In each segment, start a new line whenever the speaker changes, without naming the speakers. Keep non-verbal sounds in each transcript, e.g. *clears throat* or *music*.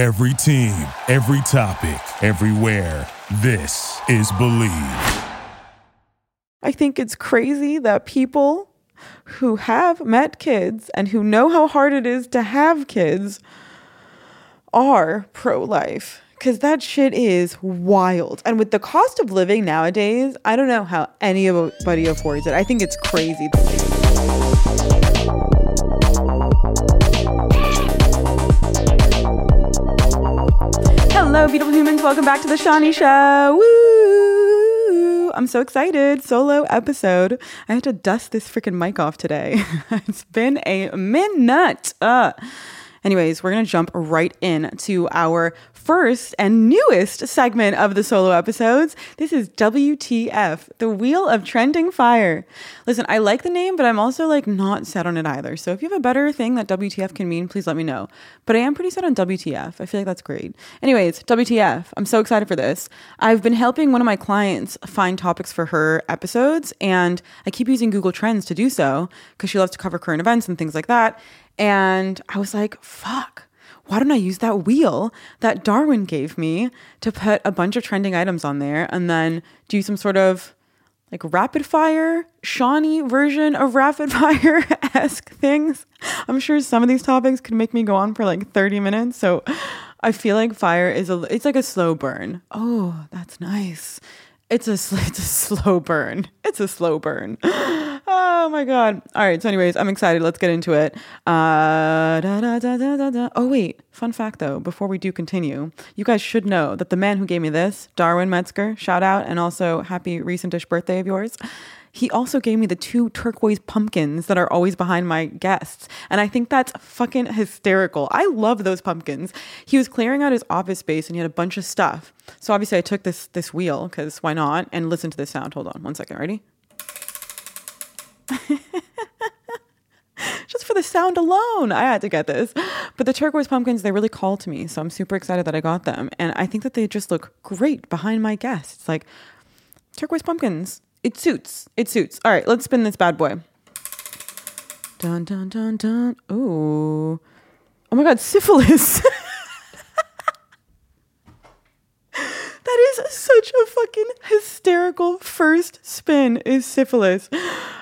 Every team, every topic, everywhere. This is Bleav.
I think it's crazy that people who have met kids and who know how hard it is to have kids are pro life. Because that shit is wild. And with the cost of living nowadays, I don't know how anybody affords it. I think it's crazy. Hello, beautiful humans. Welcome back to the Shanni Show. Woo! I'm so excited. Solo episode. I had to dust this freaking mic off today. *laughs* it's been a minute. Uh. Anyways, we're going to jump right in to our first and newest segment of the solo episodes. This is WTF, the Wheel of Trending Fire. Listen, I like the name, but I'm also like not set on it either. So if you have a better thing that WTF can mean, please let me know. But I am pretty set on WTF. I feel like that's great. Anyways, WTF, I'm so excited for this. I've been helping one of my clients find topics for her episodes, and I keep using Google Trends to do so because she loves to cover current events and things like that. And I was like, fuck why don't I use that wheel that Darwin gave me to put a bunch of trending items on there and then do some sort of like rapid fire, Shanni version of rapid *laughs* fire esque things? I'm sure some of these topics could make me go on for like 30 minutes. So I feel like fire is a, it's like a slow burn. Oh, that's nice. It's a, *laughs* it's a slow burn. It's a slow burn. Oh my god! All right. So, anyways, I'm excited. Let's get into it. Uh, da, da, da, oh wait, fun fact though. Before we do continue, you guys should know that the man who gave me this, Darwin Metzger, shout out, and also happy recentish birthday of yours. He also gave me the two turquoise pumpkins that are always behind my guests. And I think that's fucking hysterical. I love those pumpkins. He was clearing out his office space and he had a bunch of stuff. So obviously I took this this wheel because why not? And listen to the sound. Hold on one second. Ready? *laughs* Just for the sound alone, I had to get this. But the turquoise pumpkins, they really call to me. So I'm super excited that I got them. And I think that they just look great behind my guests. It's like turquoise pumpkins. It suits. It suits. All right, let's spin this bad boy. Dun, dun, dun, dun. Oh. Oh my God, syphilis. *laughs* That is such a fucking hysterical first spin is syphilis.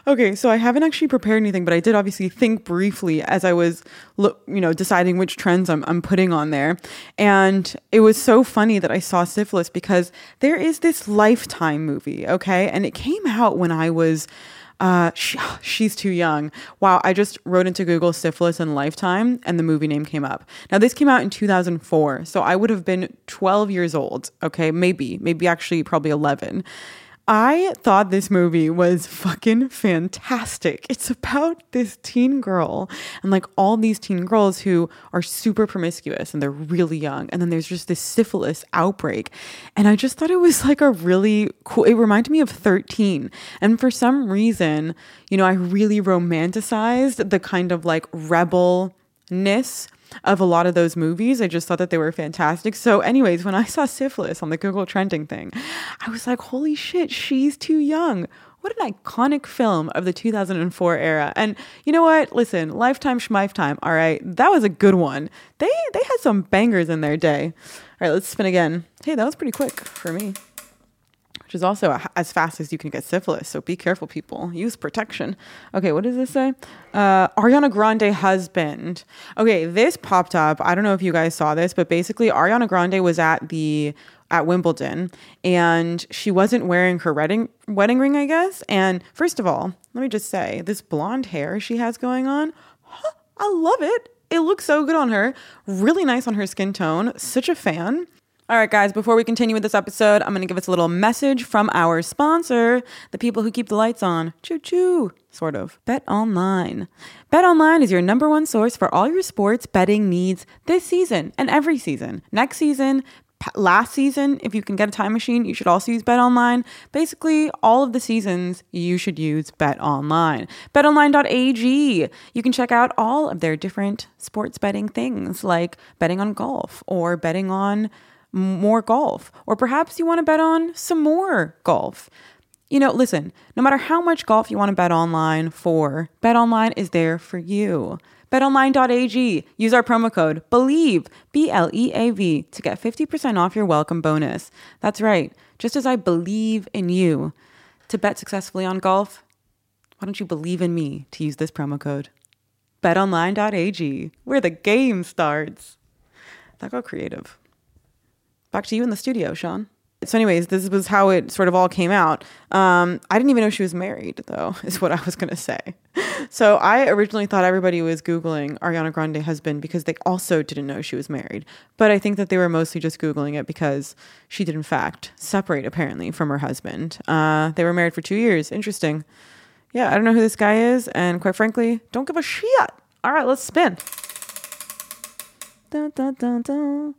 Okay, so I haven't actually prepared anything, but I did obviously think briefly as I was, you know, deciding which trends I'm, I'm putting on there. And it was so funny that I saw syphilis because there is this Lifetime movie, okay? And it came out when I was uh, she, *sighs* she's too young. Wow, I just wrote into Google syphilis and lifetime and the movie name came up. Now, this came out in 2004, so I would have been 12 years old. Okay, maybe, maybe actually probably 11. I thought this movie was fucking fantastic. It's about this teen girl and like all these teen girls who are super promiscuous and they're really young. And then there's just this syphilis outbreak. And I just thought it was like a really cool, it reminded me of 13. And for some reason, you know, I really romanticized the kind of like rebelness of a lot of those movies. I just thought that they were fantastic. So, anyways, when I saw syphilis on the Google trending thing, I was like, holy shit, she's too young. What an iconic film of the 2004 era. And you know what? Listen, Lifetime Schmifetime, all right, that was a good one. They they had some bangers in their day. All right, let's spin again. Hey, that was pretty quick for me which is also as fast as you can get syphilis. So be careful, people. Use protection. Okay, what does this say? Uh, Ariana Grande husband. Okay, this popped up. I don't know if you guys saw this, but basically, Ariana Grande was at the at Wimbledon and she wasn't wearing her wedding wedding ring, I guess. And first of all, let me just say, this blonde hair she has going on, huh, I love it. It looks so good on her. Really nice on her skin tone. Such a fan. All right, guys, before we continue with this episode, I'm going to give us a little message from our sponsor, the people who keep the lights on. Choo choo, sort of. Bet Online. Bet Online is your number one source for all your sports betting needs this season and every season. Next season, last season, if you can get a time machine, you should also use Bet Online. Basically, all of the seasons, you should use Bet Online. BetOnline.ag. You can check out all of their different sports betting things like betting on golf or betting on more golf, or perhaps you want to bet on some more golf. You know, listen, no matter how much golf you want to bet online for, Bet Online is there for you. BetOnline.ag. Use our promo code BLEAV, B L E A V, to get 50% off your welcome bonus. That's right. Just as I believe in you to bet successfully on golf, why don't you believe in me to use this promo code? BetOnline.ag, where the game starts. That got creative. Back to you in the studio, Sean. So, anyways, this was how it sort of all came out. Um, I didn't even know she was married, though, *laughs* is what I was going to say. So, I originally thought everybody was Googling Ariana Grande husband because they also didn't know she was married. But I think that they were mostly just Googling it because she did, in fact, separate apparently from her husband. Uh, they were married for two years. Interesting. Yeah, I don't know who this guy is. And quite frankly, don't give a shit. All right, let's spin. Dun, dun, dun.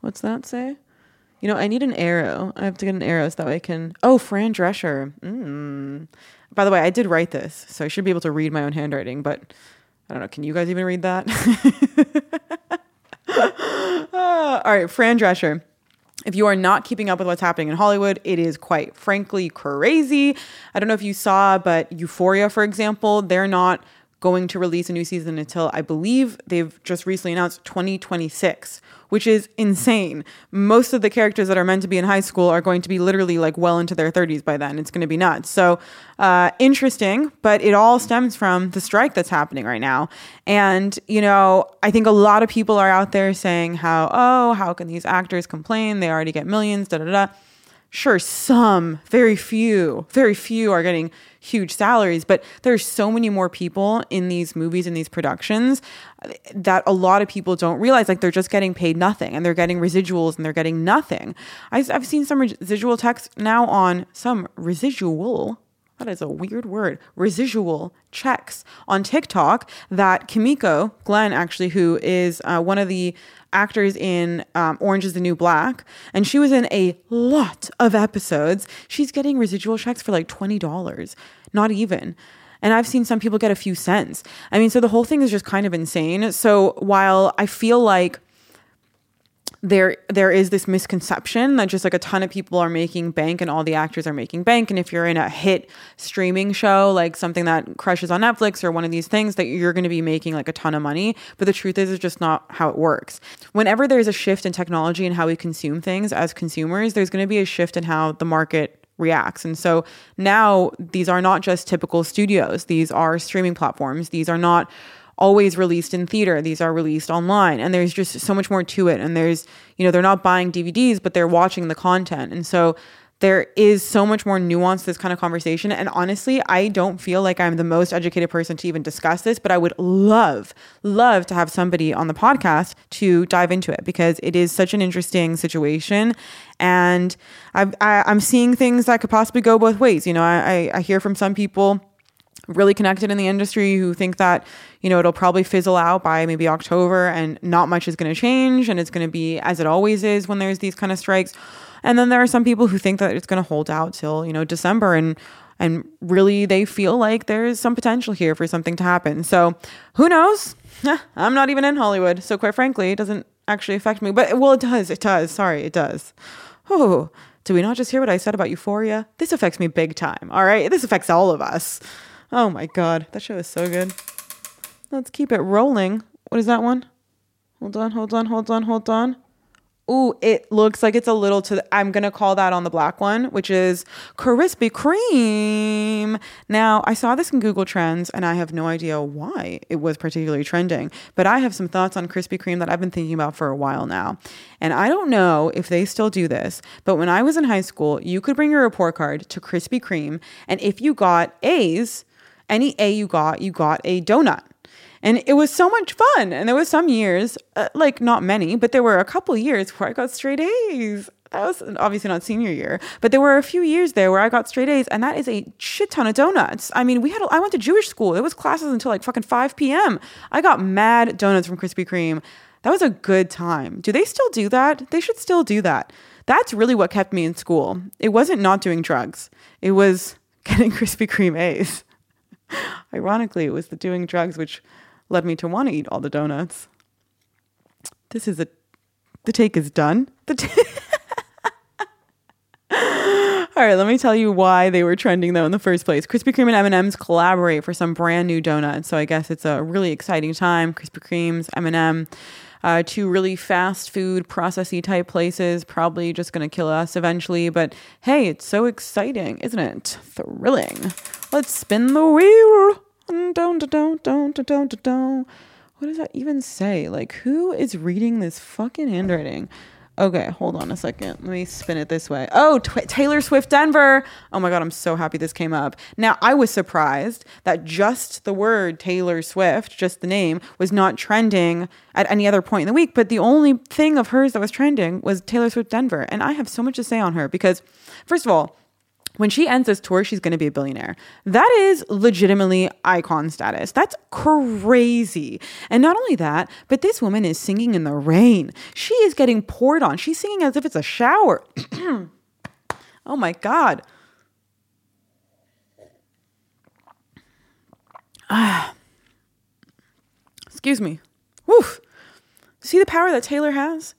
What's that say? You know, I need an arrow. I have to get an arrow so that way I can. Oh, Fran Drescher. Mm. By the way, I did write this, so I should be able to read my own handwriting, but I don't know. Can you guys even read that? uh, *laughs* all right, Fran Drescher. If you are not keeping up with what's happening in Hollywood, it is quite frankly crazy. I don't know if you saw, but Euphoria, for example, they're not going to release a new season until I believe they've just recently announced 2026, which is insane. Most of the characters that are meant to be in high school are going to be literally like well into their 30s by then. It's going to be nuts. So, uh, interesting, but it all stems from the strike that's happening right now. And, you know, I think a lot of people are out there saying how, oh, how can these actors complain? They already get millions, da da da sure some very few very few are getting huge salaries but there's so many more people in these movies and these productions that a lot of people don't realize like they're just getting paid nothing and they're getting residuals and they're getting nothing. I've, seen some residual text now on some residual that is a weird word, residual checks on TikTok that Kimiko Glenn, actually, who is uh, one of the actors in um, Orange is the New Black, and she was in a lot of episodes. She's getting residual checks for like $20, not even. And I've seen some people get a few cents. I mean, so the whole thing is just kind of insane. So while I feel like there there is this misconception that just like a ton of people are making bank and all the actors are making bank and if you're in a hit streaming show like something that crushes on Netflix or one of these things that you're going to be making like a ton of money but the truth is it's just not how it works whenever there's a shift in technology and how we consume things as consumers there's going to be a shift in how the market reacts. And so now these are not just typical studios, these are streaming platforms. These are not always released in theater. These are released online. And there's just so much more to it. And there's, you know, they're not buying DVDs, but they're watching the content. And so there is so much more nuance to this kind of conversation. And honestly, I don't feel like I'm the most educated person to even discuss this, but I would love, love to have somebody on the podcast to dive into it because it is such an interesting situation. And I've, I, i am seeing things that could possibly go both ways. You know, I, I hear from some people really connected in the industry who think that you know it'll probably fizzle out by maybe October and not much is going to change and it's going to be as it always is when there's these kind of strikes. And then there are some people who think that it's going to hold out till you know December and and really they feel like there's some potential here for something to happen. So who knows? *laughs* I'm not even in Hollywood so quite frankly it doesn't actually affect me. But well it does it does. Sorry it does. Oh do we not just hear what I said about euphoria? This affects me big time all right? This affects all of us Oh my god, that show is so good. Let's keep it rolling. What is that one? Hold on, hold on, hold on, hold on. Ooh, it looks like it's a little to. The, I'm gonna call that on the black one, which is Krispy Kreme. Now, I saw this in Google Trends, and I have no idea why it was particularly trending. But I have some thoughts on Krispy Kreme that I've been thinking about for a while now, and I don't know if they still do this. But when I was in high school, you could bring your report card to Krispy Kreme, and if you got A's, any A you got, you got a donut. And it was so much fun. And there was some years, uh, like not many, but there were a couple years where I got straight A's. That was obviously not senior year, but there were a few years there where I got straight A's, and that is a shit ton of donuts. I mean, we had I went to Jewish school. It was classes until like fucking 5 p.m. I got mad donuts from Krispy Kreme. That was a good time. Do they still do that? They should still do that. That's really what kept me in school. It wasn't not doing drugs. It was *laughs* getting Krispy Kreme A's. Ironically, it was the doing drugs which led me to want to eat all the donuts. This is a the take is done. The t- *laughs* All right, let me tell you why they were trending though in the first place. Krispy Kreme and M&M's collaborate for some brand new donuts, so I guess it's a really exciting time. Krispy Kreme's, M&M, uh, two really fast food processy type places, probably just going to kill us eventually. But hey, it's so exciting, isn't it? Thrilling. Let's spin the wheel. Don't, don't, don't, don't, don't. What does that even say? Like, who is reading this fucking handwriting? Okay, hold on a second. Let me spin it this way. Oh, Tw- Taylor Swift Denver. Oh my God, I'm so happy this came up. Now, I was surprised that just the word Taylor Swift, just the name, was not trending at any other point in the week. But the only thing of hers that was trending was Taylor Swift Denver. And I have so much to say on her because, first of all, when she ends this tour, she's going to be a billionaire. That is legitimately icon status. That's crazy. And not only that, but this woman is singing in the rain. She is getting poured on. She's singing as if it's a shower. *clears throat* oh my God. Ah. *sighs* Excuse me. Woof. See the power that Taylor has?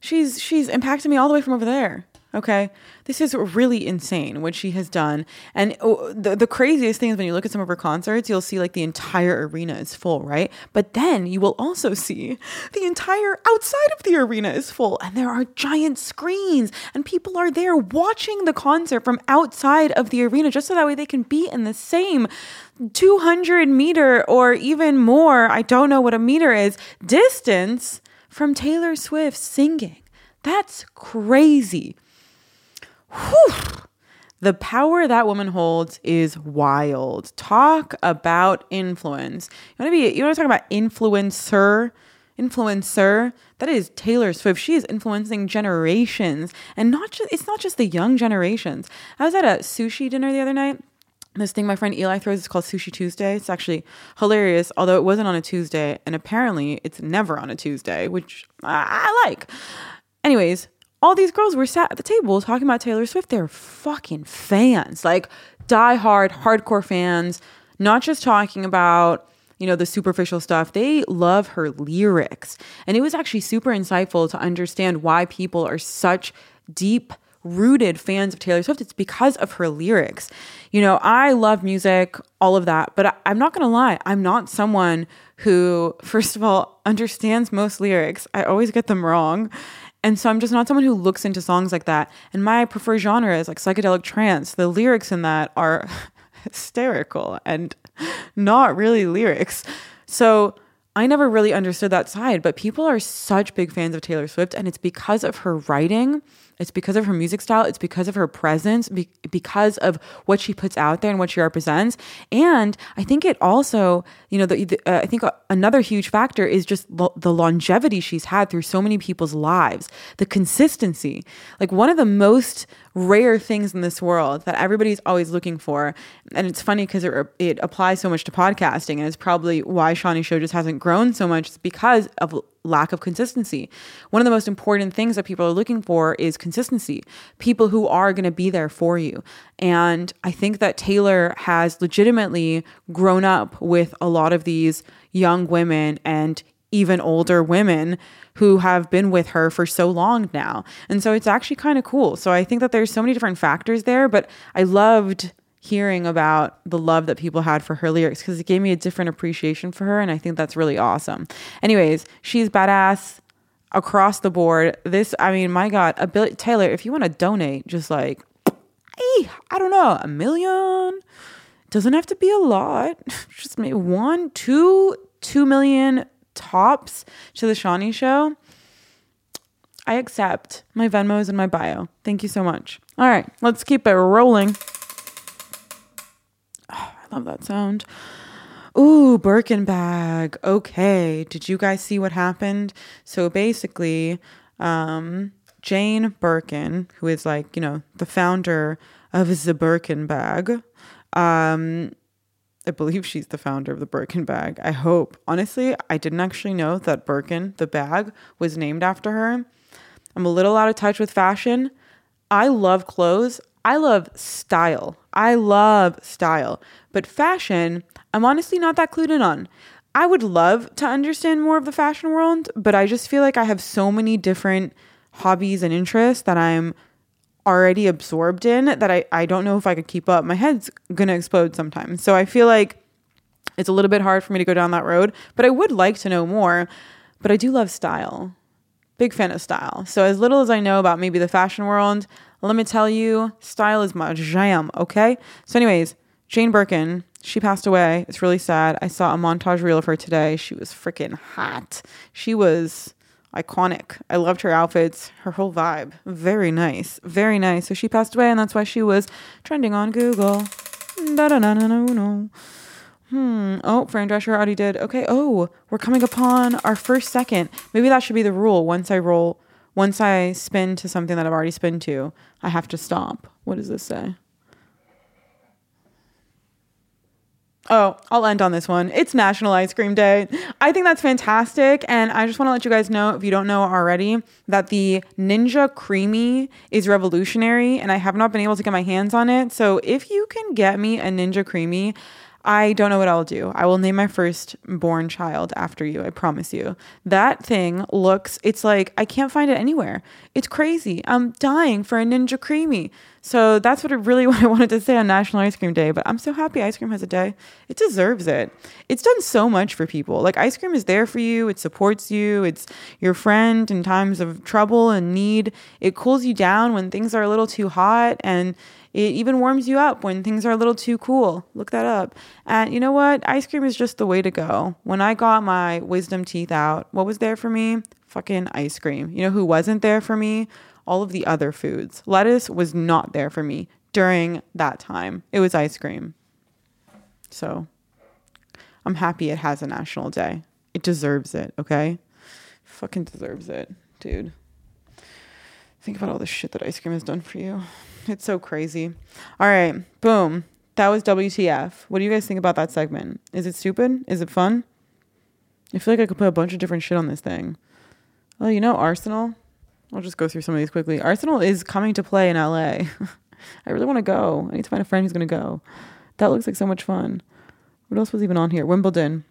She's she's impacted me all the way from over there. Okay. This is really insane what she has done. And oh, the, the craziest thing is when you look at some of her concerts, you'll see like the entire arena is full, right? But then you will also *laughs* see the entire outside of the arena is full. And there are giant screens, and people are there watching the concert from outside of the arena just so that way they can be in the same 200 meter or even more, I don't know what a meter is, distance from Taylor Swift singing. That's crazy. Whew. The power that woman holds is wild. Talk about influence. You want to be you want to talk about influencer? Influencer. That is Taylor Swift. She is influencing generations and not just it's not just the young generations. I was at a sushi dinner the other night this thing my friend Eli throws is called Sushi Tuesday. It's actually hilarious, although it wasn't on a Tuesday, and apparently it's never on a Tuesday, which I like. Anyways, all these girls were sat at the table talking about Taylor Swift. They're fucking fans, like die-hard, hardcore fans, not just talking about you know the superficial stuff they love her lyrics and it was actually super insightful to understand why people are such deep rooted fans of Taylor Swift, it's because of her lyrics. You know, I love music, all of that, but I'm not going to lie. I'm not someone who, *laughs* first of all, understands most lyrics. I always get them wrong. And so I'm just not someone who looks into songs like that. And my preferred genre is like psychedelic trance. The lyrics in that are *laughs* hysterical and not really lyrics. So I never really understood that side, but people are such big fans of Taylor Swift, and it's because of her writing it's because of her music style. It's because of her presence, be- because of what she puts out there and what she represents. And I think it also, you know, the, the, uh, I think another huge factor is just lo- the longevity she's had through so many people's lives, the consistency. Like one of the most rare things in this world that everybody's always looking for. And it's funny because it, it applies so much to podcasting, and it's probably why Shanni Show just hasn't grown so much. It's because of lack of consistency. One of the most important things that people are looking for is consistency. People who are going to be there for you. And I think that Taylor has legitimately grown up with a lot of these young women and even older women who have been with her for so long now. And so it's actually kind of cool. So I think that there's so many different factors there, but I loved hearing about the love that people had for her lyrics because it gave me a different appreciation for her and I think that's really awesome. Anyways, she's badass across the board. This I mean, my god, a bill Taylor, if you want to donate just like I don't know, a million doesn't have to be a lot. *laughs* Just maybe one, two, two million tops to the Shanni show. I accept. My Venmo is in my bio. Thank you so much. All right, let's keep it rolling. Oh, *sighs* I love that sound. Ooh, Birkin bag. Okay. Did you guys see what happened? So basically, um, Jane Birkin, who is like, you know, the founder of the Birkin bag, um, I believe she's the founder of the Birkin bag. I hope. Honestly, I didn't actually know that Birkin, the bag, was named after her. I'm a little out of touch with fashion. I love clothes. I love style. I love style. But fashion, I'm honestly not that clued in on. I would love to understand more of the fashion world, but I just feel like I have so many different hobbies and interests that I'm already absorbed in that I, I don't know if I could keep up. My head's gonna explode sometimes. So I feel like it's a little bit hard for me to go down that road, but I would like to know more. But I do love style. Big fan of style. So as little as I know about maybe the fashion world, let me tell you, style is my jam, okay? So anyways, Jane Birkin, she passed away. It's really sad. I saw a montage reel of her today. She was freaking hot. She was iconic. I loved her outfits, her whole vibe. Very nice. Very nice. So she passed away, and that's why she was trending on Google. Da-da-na-na-no-no. Hmm. Oh, Fran Drescher already did. Okay. Oh, we're coming upon our first second. Maybe that should be the rule. Once I roll, once I spin to something that I've already spun to, I have to stop. What does this say? Oh, I'll end on this one. It's National Ice Cream Day. I think that's fantastic. And I just want to let you guys know, if you don't know already, that the Ninja Creami is revolutionary and I have not been able to get my hands on it. So if you can get me a Ninja Creami, I don't know what I'll do. I will name my first born child after you. I promise you. That thing looks, it's like, I can't find it anywhere. It's crazy. I'm dying for a Ninja Creami. So that's what I really *laughs* what I wanted to say on National Ice Cream Day. But I'm so happy ice cream has a day. It deserves it. It's done so much for people. Like ice cream is there for you. It supports you. It's your friend in times of trouble and need. It cools you down when things are a little too hot and it even warms you up when things are a little too cool. Look that up. And you know what? Ice cream is just the way to go. When I got my wisdom teeth out, what was there for me? Fucking ice cream. You know who wasn't there for me? All of the other foods. Lettuce was not there for me during that time. It was ice cream. So I'm happy it has a national day. It deserves it, okay? Fucking deserves it, dude. Think about all the shit that ice cream has done for you. It's so crazy. All right, boom. That was WTF. What do you guys think about that segment? Is it stupid? Is it fun? I feel like I could put a bunch of different shit on this thing. Oh, you know, Arsenal. I'll just go through some of these quickly. Arsenal is coming to play in LA. *laughs* I really want to go. I need to find a friend who's going to go. That looks like so much fun. What else was even on here? Wimbledon.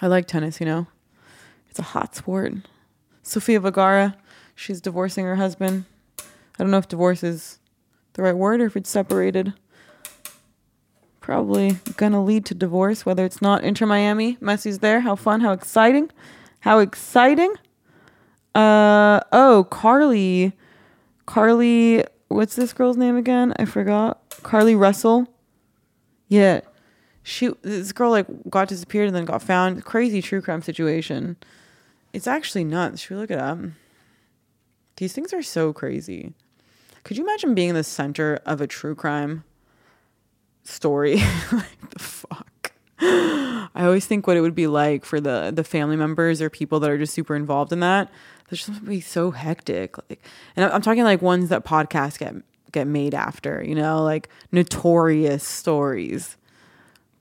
I like tennis, you know. It's a hot sport. Sofia Vergara, she's divorcing her husband. I don't know if divorce is the right word or if it's separated. Probably gonna lead to divorce, whether it's not Inter Miami. Messi's there. How fun, how exciting. How exciting. Uh oh, Carly. Carly, what's this girl's name again? I forgot. Carly Russell. Yeah. She this girl like got disappeared and then got found. Crazy true crime situation. It's actually nuts. Should we look it up? These things are so crazy. Could you imagine being in the center of a true crime story? *laughs* like the fuck. I always think what it would be like for the the family members or people that are just super involved in that. There's just be so hectic. Like, and I'm talking like ones that podcasts get get made after. You know, like notorious stories.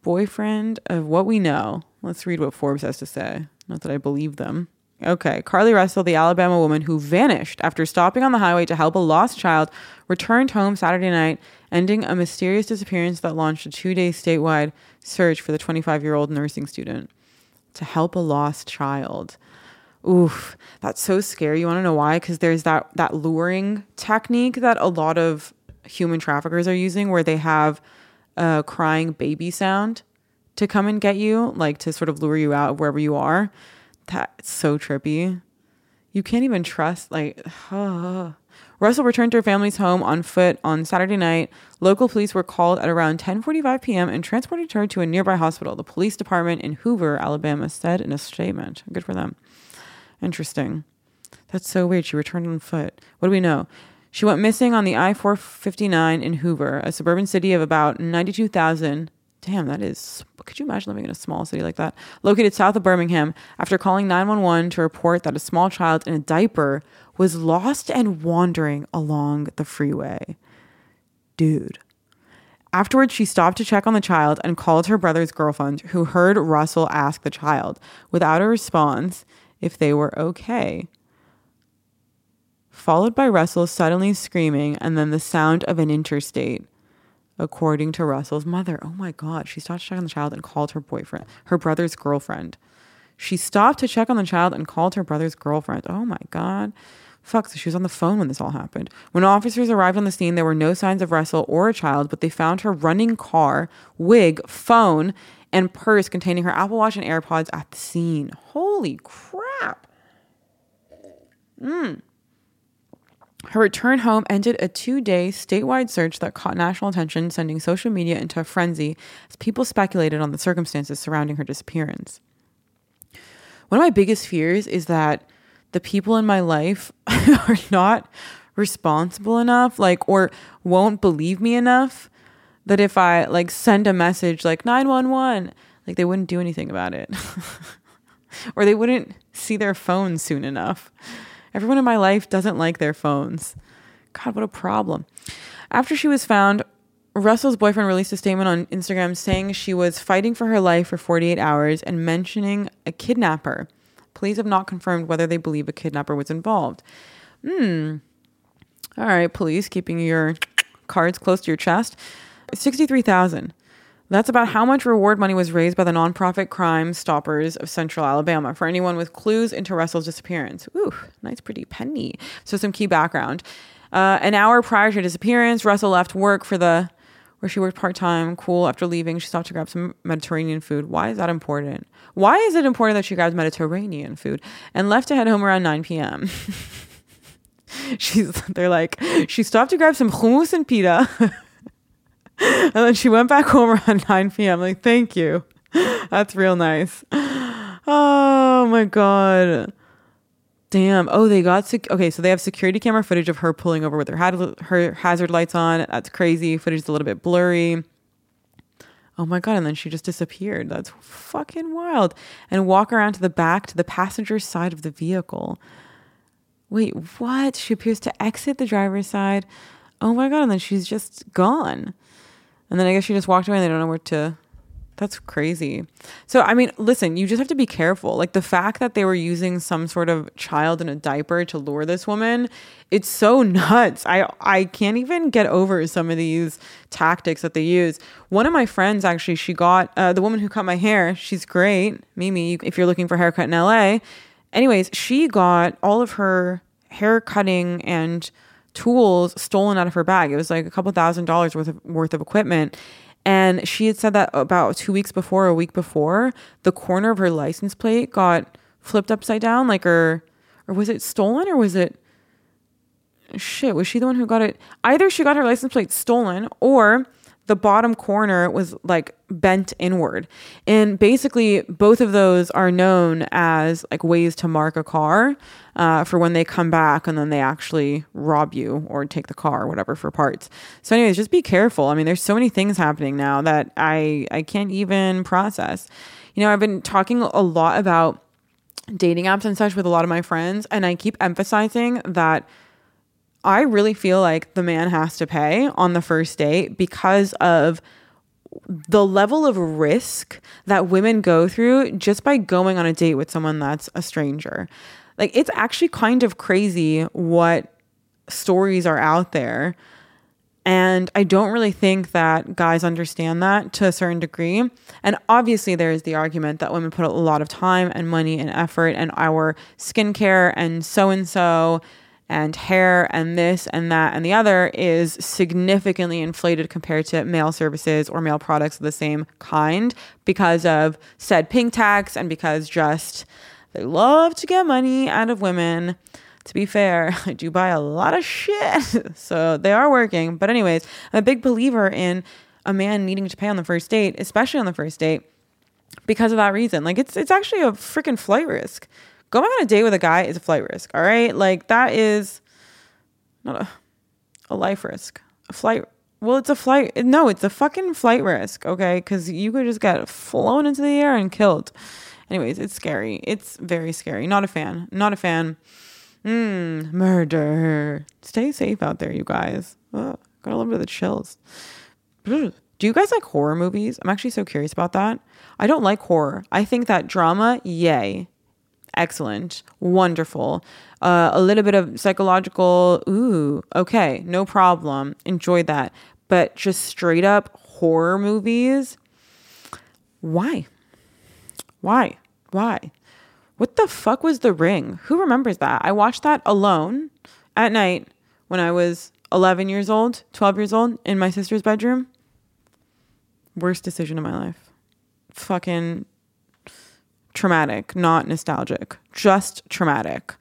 Boyfriend of what we know. Let's read what Forbes has to say. Not that I believe them. Okay. Carly Russell, the Alabama woman who vanished after stopping on the highway to help a lost child, returned home Saturday night, ending a mysterious disappearance that launched a two day statewide search for the 25 year old nursing student. To help a lost child. Oof, that's so scary. You want to know why? Because there's that, that luring technique that a lot of human traffickers are using where they have a crying baby sound to come and get you, like to sort of lure you out of wherever you are that's so trippy. You can't even trust like uh. *sighs* Russell returned to her family's home on foot on Saturday night. Local police were called at around 10:45 p.m. and transported her to a nearby hospital. The police department in Hoover, Alabama, said in a statement. Good for them. Interesting. That's so weird. She returned on foot. What do we know? She went missing on the I 459 in Hoover, a suburban city of about 92,000 Damn, that is. Could you imagine living in a small city like that? Located south of Birmingham, after calling 911 to report that a small child in a diaper was lost and wandering along the freeway. Dude. Afterwards, she stopped to check on the child and called her brother's girlfriend, who heard Russell ask the child, without a response, if they were okay. Followed by Russell suddenly screaming and then the sound of an interstate according to Russell's mother. Oh my God. She stopped to check on the child and called her boyfriend, her brother's girlfriend. She stopped to check on the child and called her brother's girlfriend. Oh my God. Fuck, so she was on the phone when this all happened. When officers arrived on the scene, there were no signs of Russell or a child, but they found her running car, wig, phone, and purse containing her Apple Watch and AirPods at the scene. Holy crap. Mm. Her return home ended a two day statewide search that caught national attention, sending social media into a frenzy as people speculated on the circumstances surrounding her disappearance. One of my biggest fears is that the people in my life *laughs* are not responsible enough, like, or won't believe me enough that if I like send a message like 911, like they wouldn't do anything about it. *laughs* or they wouldn't see their phone soon enough. Everyone in my life doesn't like their phones. God, what a problem. After she was found, Russell's boyfriend released a statement on Instagram saying she was fighting for her life for 48 hours and mentioning a kidnapper. Police have not confirmed whether they believe a kidnapper was involved. Hmm. All right, police, keeping your cards close to your chest. 63,000. That's about how much reward money was raised by the nonprofit Crime Stoppers of Central Alabama for anyone with clues into Russell's disappearance. Ooh, nice, pretty penny. So, some key background. Uh, an hour prior to her disappearance, Russell left work for the where she worked part time. Cool. After leaving, she stopped to grab some Mediterranean food. Why is that important? Why is it important that she grabs Mediterranean food and left to head home around 9 p.m.? *laughs* She's they're like she stopped to grab some hummus and pita. *laughs* *laughs* and then she went back *laughs* home around 9 p.m. Like, thank you. That's real nice. Oh my God. Damn. Oh, they got sec- okay. So they have security camera footage of her pulling over with her had her hazard lights on. That's crazy. Footage is a little bit blurry. Oh my god! And then she just disappeared. That's fucking wild. And walk around to the back to the passenger side of the vehicle. Wait, what? She appears to exit the driver's side. Oh my god! And then she's just gone. And then I guess she just walked away and they don't know where to. That's crazy. So, I mean, listen, you just have to be careful. Like the fact that they were using some sort of child in a diaper to lure this woman, it's so nuts. I I can't even get over some of these tactics that they use. One of my friends actually, she got uh, the woman who cut my hair. She's great, Mimi. If you're looking for haircut in LA, anyways, she got all of her hair cutting and tools stolen out of her bag. It was like a couple thousand dollars worth of worth of equipment. And she had said that about two weeks before, a week before, the corner of her license plate got flipped upside down, like her, or was it stolen or was it? Shit, was she the one who got it? Either she got her license plate stolen or the bottom corner was like bent inward. And basically, both of those are known as like ways to mark a car uh, for when they come back and then they actually rob you or take the car or whatever for parts. So, anyways, just be careful. I mean, there's so many things happening now that I I can't even process. You know, I've been talking a lot about dating apps and such with a lot of my friends, and I keep emphasizing that I really feel like the man has to pay on the first date because of the level of risk that women go through just by going on a date with someone that's a stranger. Like, it's actually kind of crazy what stories are out there. And I don't really think that guys understand that to a certain degree. And obviously, there is the argument that women put a lot of time and money and effort and our skincare and so and so and hair and this and that and the other is significantly inflated compared to male services or male products of the same kind because of said pink tax and because just they love to get money out of women. To be fair, *laughs* I do buy a lot of shit. *laughs* so they are working. But, anyways, I'm a big believer in a man needing to pay on the first date, especially on the first date, because of that reason. Like, it's, it's actually a freaking flight risk going on a date with a guy is a flight risk. All right. Like that is not a, a life risk. A flight. Well, it's a flight. No, it's a fucking flight risk. Okay. Cause you could just get flown into the air and killed. Anyways, it's scary. It's very scary. Not a fan. Not a fan. Mmm, murder. Stay safe out there, you guys. got a little bit of the chills. *sniffs* Do you guys like horror movies? I'm actually so curious about that. I don't like horror. I think that drama, yay excellent, wonderful. Uh, a little bit of psychological, ooh, okay, no problem, enjoy that. But just straight up horror movies, why? Why? Why? What the fuck was The Ring? Who remembers that? I watched that alone at night when I was 11 years old, 12 years old in my sister's bedroom. Worst decision of my life. Fucking traumatic, not nostalgic, just traumatic.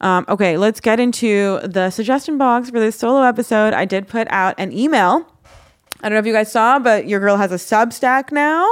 Um, okay, let's get into the suggestion box for this solo episode. I did put out an email. I don't know if you guys saw, but your girl has a Substack now.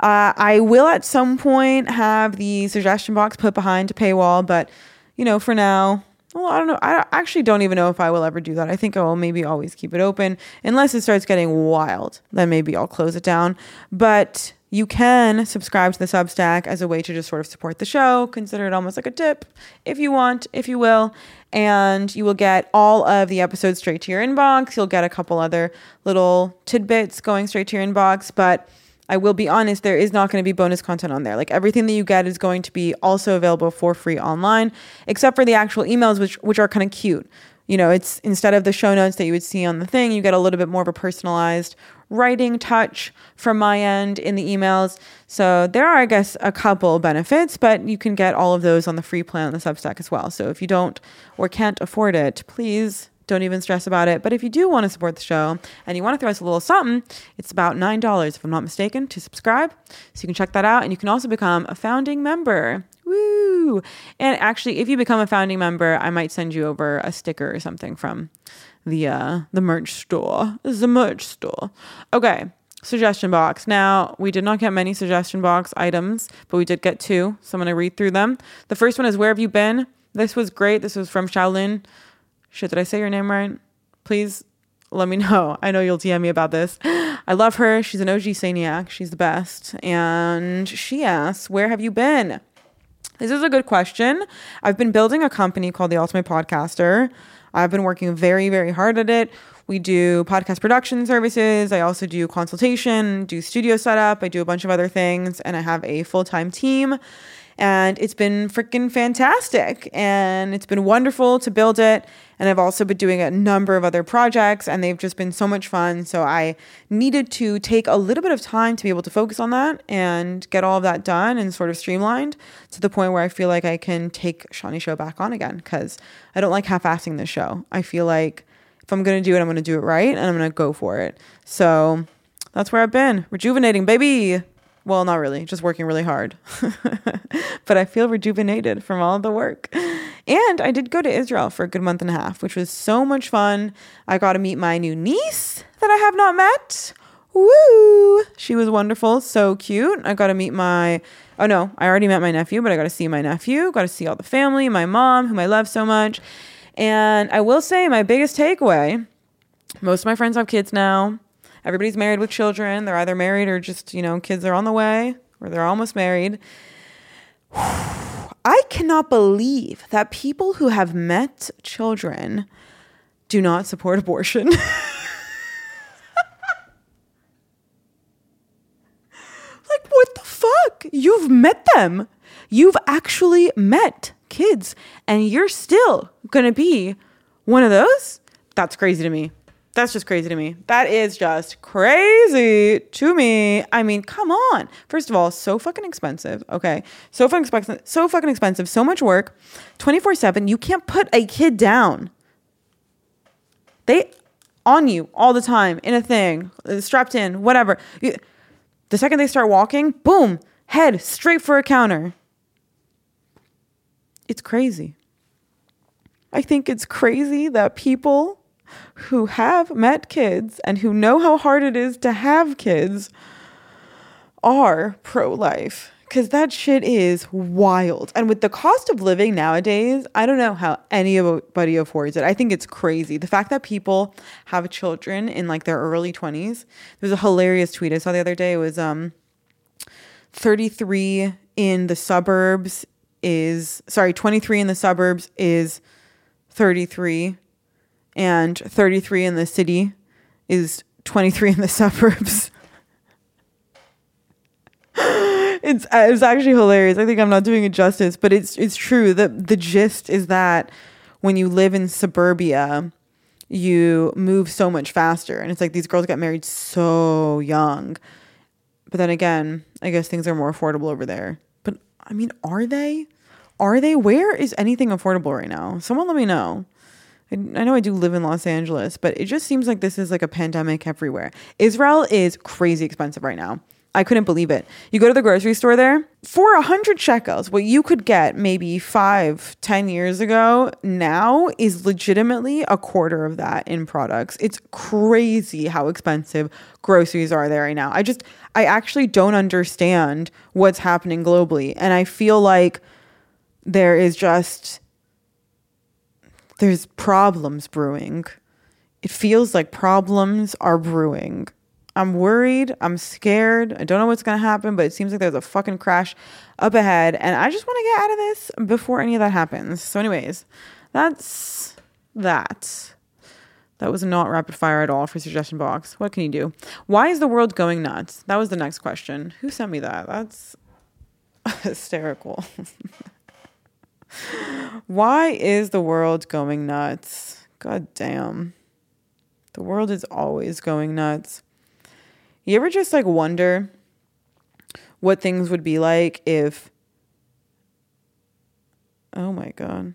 Uh, I will at some point have the suggestion box put behind a paywall, but you know, for now, well, I don't know. I actually don't even know if I will ever do that. I think I will maybe always keep it open unless it starts getting wild. Then maybe I'll close it down. But you can subscribe to the Substack as a way to just sort of support the show. Consider it almost like a tip if you want, if you will. And you will get all of the episodes straight to your inbox. You'll get a couple other little tidbits going straight to your inbox. But I will be honest, there is not going to be bonus content on there. Like everything that you get is going to be also available for free online, except for the actual emails, which which are kind of cute. You know, it's instead of the show notes that you would see on the thing, you get a little bit more of a personalized writing touch from my end in the emails. So there are, I guess, a couple benefits, but you can get all of those on the free plan on the Substack as well. So if you don't or can't afford it, please don't even stress about it. But if you do want to support the show and you want to throw us a little something, it's about $9, if I'm not mistaken, to subscribe. So you can check that out. And you can also become a founding member. Woo! And actually, if you become a founding member, I might send you over a sticker or something from the uh, the merch store. Is the merch store. Okay. Suggestion box. Now, we did not get many suggestion box items, but we did get two. So I'm going to read through them. The first one is Where Have You Been? This was great. This was from Shaolin. Shit, did I say your name right? Please let me *laughs* know. I know you'll DM me about this. *gasps* I love her. She's an OG Saniac. She's the best. And she asks, Where have you been? This is a good question. I've been building a company called The Ultimate Podcaster. I've been working very, very hard at it. We do podcast production services. I also do consultation, do studio setup. I do a bunch of other things, and I have a full time team and it's been freaking fantastic. And it's been wonderful to build it. And i've also been doing a number of other projects and they've just been so much fun. So i needed to take a little bit of time to be able to focus on that and get all of that done and sort of streamlined to the point where i feel like i can take Shanni show back on again because i don't like half-assing this show. I feel like if i'm going to do it i'm going to do it right and i'm going to go for it. So that's where i've been. Rejuvenating baby well, not really, just working really hard. *laughs* but I feel rejuvenated from all the work. And I did go to Israel for a good month and a half, which was so much fun. I got to meet my new niece that I have not met. Woo! She was wonderful, so cute. I got to meet my Oh no, I already met my nephew, but I got to see my nephew, got to see all the family, my mom, whom I love so much. And I will say my biggest takeaway, most of my friends have kids now everybody's married with children. They're either married or just, you know, kids are on the way or they're almost married. *sighs* I cannot believe that people who have met children do not support abortion. *laughs* like, what the fuck? You've met them. You've actually met kids, and you're still gonna be one of those? That's crazy to me. That's just crazy to me. That is just crazy to me. I mean, come on. First of all, so fucking expensive. Okay. So fucking expensive. So fucking expensive. So much work. 24 7. You can't put a kid down. They on you all the time in a thing, uh, strapped in, whatever. You, the second they start walking, boom, head straight for a counter. It's crazy. I think it's crazy that people who have met kids and who know how hard it is to have kids are pro life. Because that shit is wild. And with the cost of living nowadays, I don't know how anybody affords it. I think it's crazy. The fact that people have children in like their early 20s. There's a hilarious tweet I saw the other day. It was um 33 in the suburbs is, sorry, 23 in the suburbs is 33 and 33 in the city is 23 in the *laughs* suburbs. it's uh, it's actually hilarious. I think I'm not doing it justice, but it's it's true. The the gist is that when you live in suburbia, you move so much faster. And it's like these girls get married so young. But then again, I guess things are more affordable over there. But I mean, are they? are they? Where is anything affordable right now? Someone let me know. I, know I do live in Los Angeles, but it just seems like this is like a pandemic everywhere. Israel is crazy expensive right now. I couldn't believe it. You go to the grocery store there for a hundred shekels, what you could get maybe five, ten years ago now is legitimately a quarter of that in products. It's crazy how expensive groceries are there right now. I just, I actually don't understand what's happening globally. And I feel like there is just, there's problems brewing. It feels like problems are brewing. I'm worried. I'm scared. I don't know what's going to happen, but it seems like there's a fucking crash up ahead. And I just want to get out of this before any of that happens. So, anyways, that's that. That was not rapid fire at all for suggestion box. What can you do? Why is the world going nuts? That was the next question. Who sent me that? That's *laughs* hysterical. *laughs* Why is the world going nuts? God damn. The world is always going nuts. You ever just like wonder what things would be like if. Oh my God.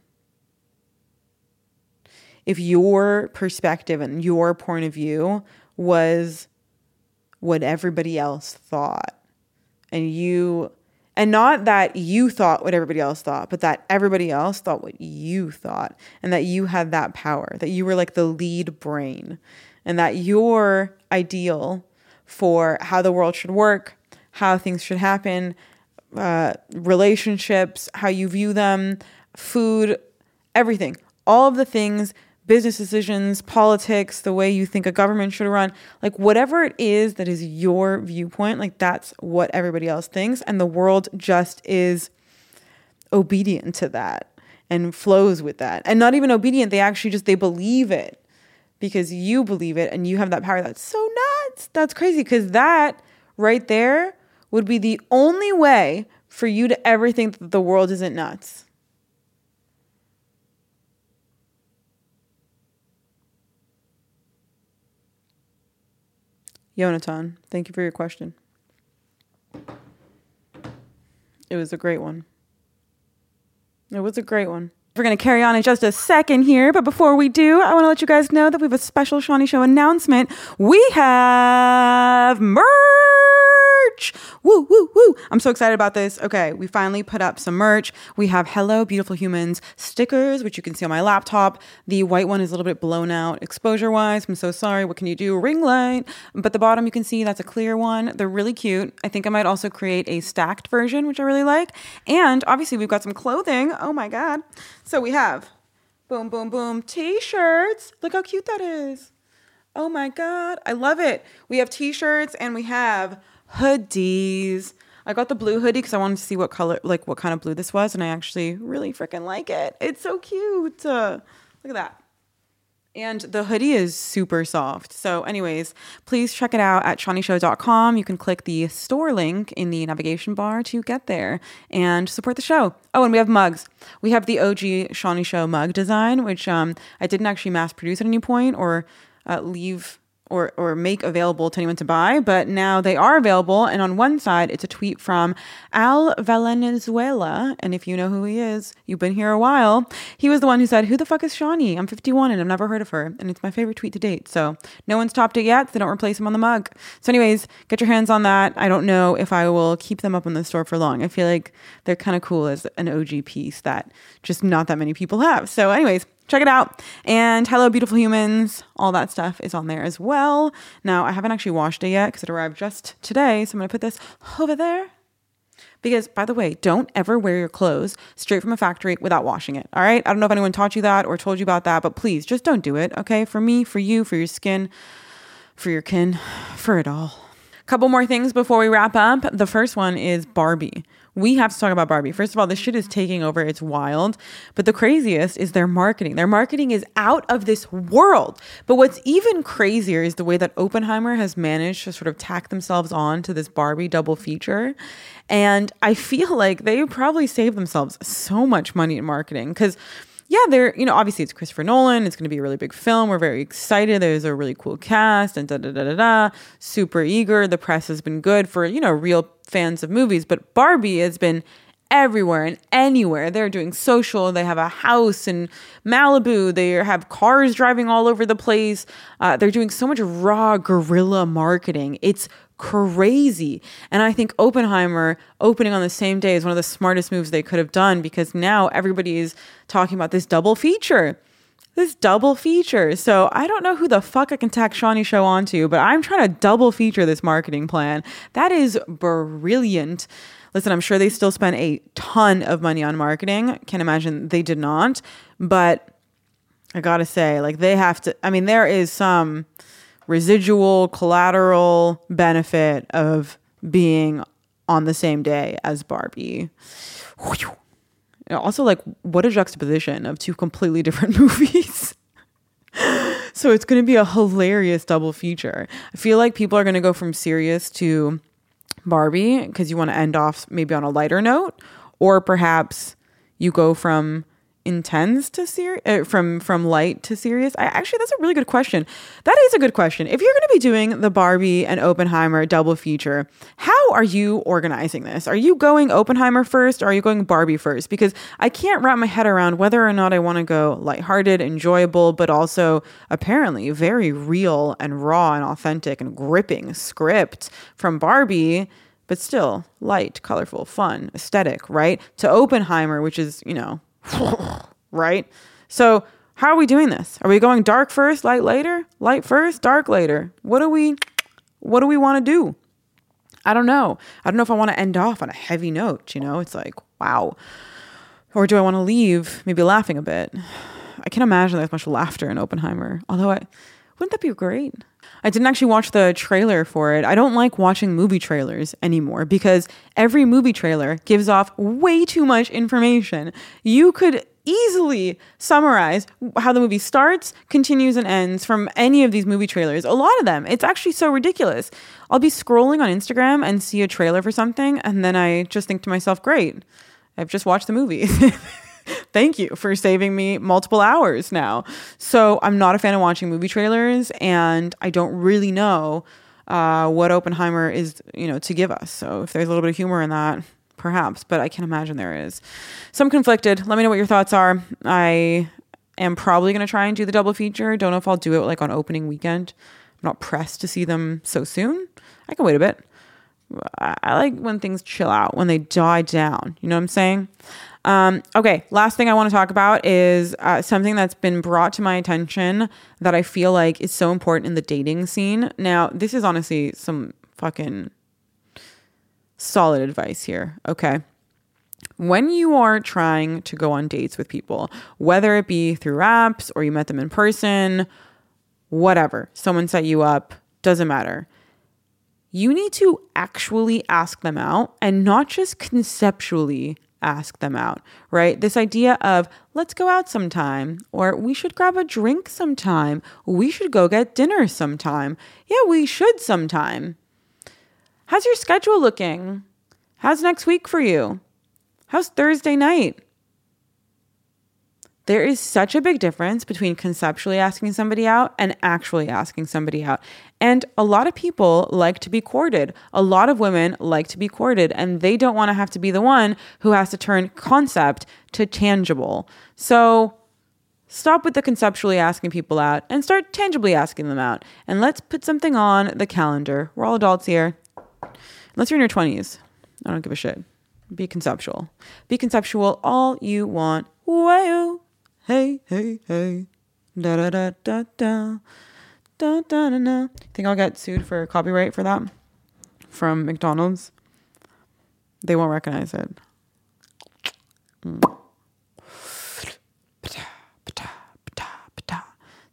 If your perspective and your point of view was what everybody else thought, and you, and not that you thought what everybody else thought, but that everybody else thought what you thought, and that you had that power, that you were like the lead brain, and that your ideal for how the world should work, how things should happen, uh, relationships, how you view them, food, everything. All of the things, business decisions, politics, the way you think a government should run, like whatever it is that is your viewpoint, like that's what everybody else thinks. And the world just is obedient to that and flows with that. And not even obedient, they actually just, they believe it because you believe it and you have that power. That's so nuts. That's crazy because that right there would be the only way for you to ever think that the world isn't nuts. Yonatan, thank you for your question. It was a great one. It was a great one. We're going to carry on in just a second here, but before we do, I want to let you guys know that we have a special Shanni Show announcement. We have merch! Woo, woo, woo! I'm so excited about this. Okay, we finally put up some merch. We have Hello Beautiful Humans stickers, which you can see on my laptop. The white one is a little bit blown out exposure wise. I'm so sorry. What can you do? Ring light. But the bottom you can see that's a clear one. They're really cute. I think I might also create a stacked version, which I really like. And obviously, we've got some clothing. Oh my God. So we have boom, boom, boom t shirts. Look how cute that is. Oh my God. I love it. We have t shirts and we have hoodies. I got the blue hoodie because I wanted to see what color, like what kind of blue this was. And I actually really freaking like it. It's so cute. Uh, look at that. And the hoodie is super soft. So, anyways, please check it out at shannishow.com. You can click the store link in the navigation bar to get there and support the show. Oh, and we have mugs. We have the OG Shanni Show mug design, which um, I didn't actually mass produce at any point or uh, leave or or make available to anyone to buy, but now they are available. And on one side, it's a tweet from Al Valenzuela, and if you know who he is, you've been here a while. He was the one who said, "Who the fuck is Shanni? I'm 51 and I've never heard of her, and it's my favorite tweet to date." So no one's topped it yet. So don't replace him on the mug. So, anyways, get your hands on that. I don't know if I will keep them up in the store for long. I feel like they're kind of cool as an OG piece that just not that many people have. So, anyways check it out. And Hello Beautiful Humans, all that stuff is on there as well. Now, I haven't actually washed it yet because it arrived just today. So I'm going to put this over there. Because, by the way, don't ever wear your clothes straight from a factory without washing it. All right. I don't know if anyone taught you that or told you about that, but please just don't do it. Okay. For me, for you, for your skin, for your kin, *sighs* for it all. Couple more things before we wrap up. The first one is Barbie. We have to talk about Barbie. First of all, this shit is taking over. It's wild. But the craziest is their marketing. Their marketing is out of this world. But what's even crazier is the way that Oppenheimer has managed to sort of tack themselves on to this Barbie double feature. And I feel like they probably saved themselves so much money in marketing because yeah, they're, you know, obviously it's Christopher Nolan. It's going to be a really big film. We're very excited. There's a really cool cast and da da da da da. Super eager. The press has been good for, you know, real fans of movies. But Barbie has been everywhere and anywhere. They're doing social. They have a house in Malibu. They have cars driving all over the place. Uh, they're doing so much raw guerrilla marketing. It's crazy. And I think Oppenheimer opening on the same day is one of the smartest moves they could have done because now everybody is talking about this double feature. This double feature. So I don't know who the fuck I can tack Shanni Show onto, but I'm trying to double feature this marketing plan. That is brilliant. Listen, I'm sure they still spent a ton of money on marketing. Can't imagine they did not. But I gotta say, like, they have to, I mean, there is some residual collateral benefit of being on the same day as Barbie. Also, like, what a juxtaposition of two completely different *laughs* movies. so it's going to be a hilarious double feature. I feel like people are going to go from serious to Barbie because you want to end off maybe on a lighter note, or perhaps you go from intense to serious uh, from from light to serious? I, actually that's a really good question. That is a good question. If you're going to be doing the barbie and oppenheimer double feature how are you organizing this? Are you going oppenheimer first or are you going barbie first? Because i can't wrap my head around whether or not i want to go lighthearted enjoyable but also apparently very real and raw and authentic and gripping script from barbie but still light colorful fun aesthetic right? To oppenheimer which is you know *laughs* right? So, how are we doing this? Are we going dark first, light later? Light first, dark later? What do we what do we want to do? I don't know. I don't know if I want to end off on a heavy note, you know? It's like, wow. Or do I want to leave maybe laughing a bit? I can't imagine there's much laughter in Oppenheimer. Although I wouldn't that be great? I didn't actually watch the trailer for it. I don't like watching movie trailers anymore because every movie trailer gives off way too much information. You could easily summarize how the movie starts, continues, and ends from any of these movie trailers. A lot of them. It's actually so ridiculous. I'll be scrolling on Instagram and see a trailer for something, and then I just think to myself, great, I've just watched the movie. *laughs* Thank you for saving me multiple hours now. So I'm not a fan of watching movie trailers, and I don't really know uh, what Oppenheimer is, you know, to give us. So if there's a little bit of humor in that, perhaps, but I can't imagine there is. So I'm conflicted. Let me know what your thoughts are. I am probably going to try and do the double feature. Don't know if I'll do it like on opening weekend. I'm not pressed to see them so soon. I can wait a bit. I like when things chill out, when they die down. You know what I'm saying? Um, okay, last thing I want to talk about is uh, something that's been brought to my attention that I feel like is so important in the dating scene. Now, this is honestly some fucking solid advice here. Okay. When you are trying to go on dates with people, whether it be through apps or you met them in person, whatever, someone set you up, doesn't matter. You need to actually ask them out and not just conceptually ask them out, right? This idea of let's go out sometime, or we should grab a drink sometime, we should go get dinner sometime. Yeah, we should sometime. How's your schedule looking? How's next week for you? How's Thursday night? There is such a big difference between conceptually asking somebody out and actually asking somebody out. And a lot of people like to be courted. A lot of women like to be courted, and they don't want to have to be the one who has to turn concept to tangible. So stop with the conceptually asking people out and start tangibly asking them out. And let's put something on the calendar. We're all adults here. Unless you're in your 20s, I don't give a shit. Be conceptual. Be conceptual all you want. Whoa. Hey, hey, hey. Da da da da da. Da da da da. Think I'll get sued for copyright for that from McDonald's? They won't recognize it.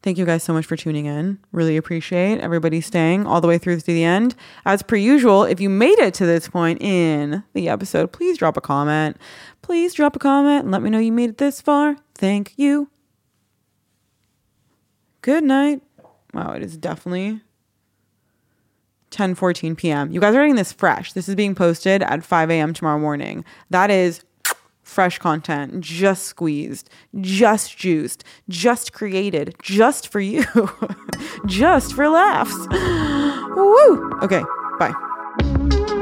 Thank you guys so much for tuning in. Really appreciate everybody staying all the way through to the end. As per usual, if you made it to this point in the episode, please drop a comment. Please drop a comment and let me know you made it this far. Thank you. Good night. Wow, it is definitely 10 14 p.m. You guys are getting this fresh. This is being posted at 5 a.m. tomorrow morning. That is fresh content, just squeezed, just juiced, just created, just for you, *laughs* just for laughs. Woo! Okay, bye.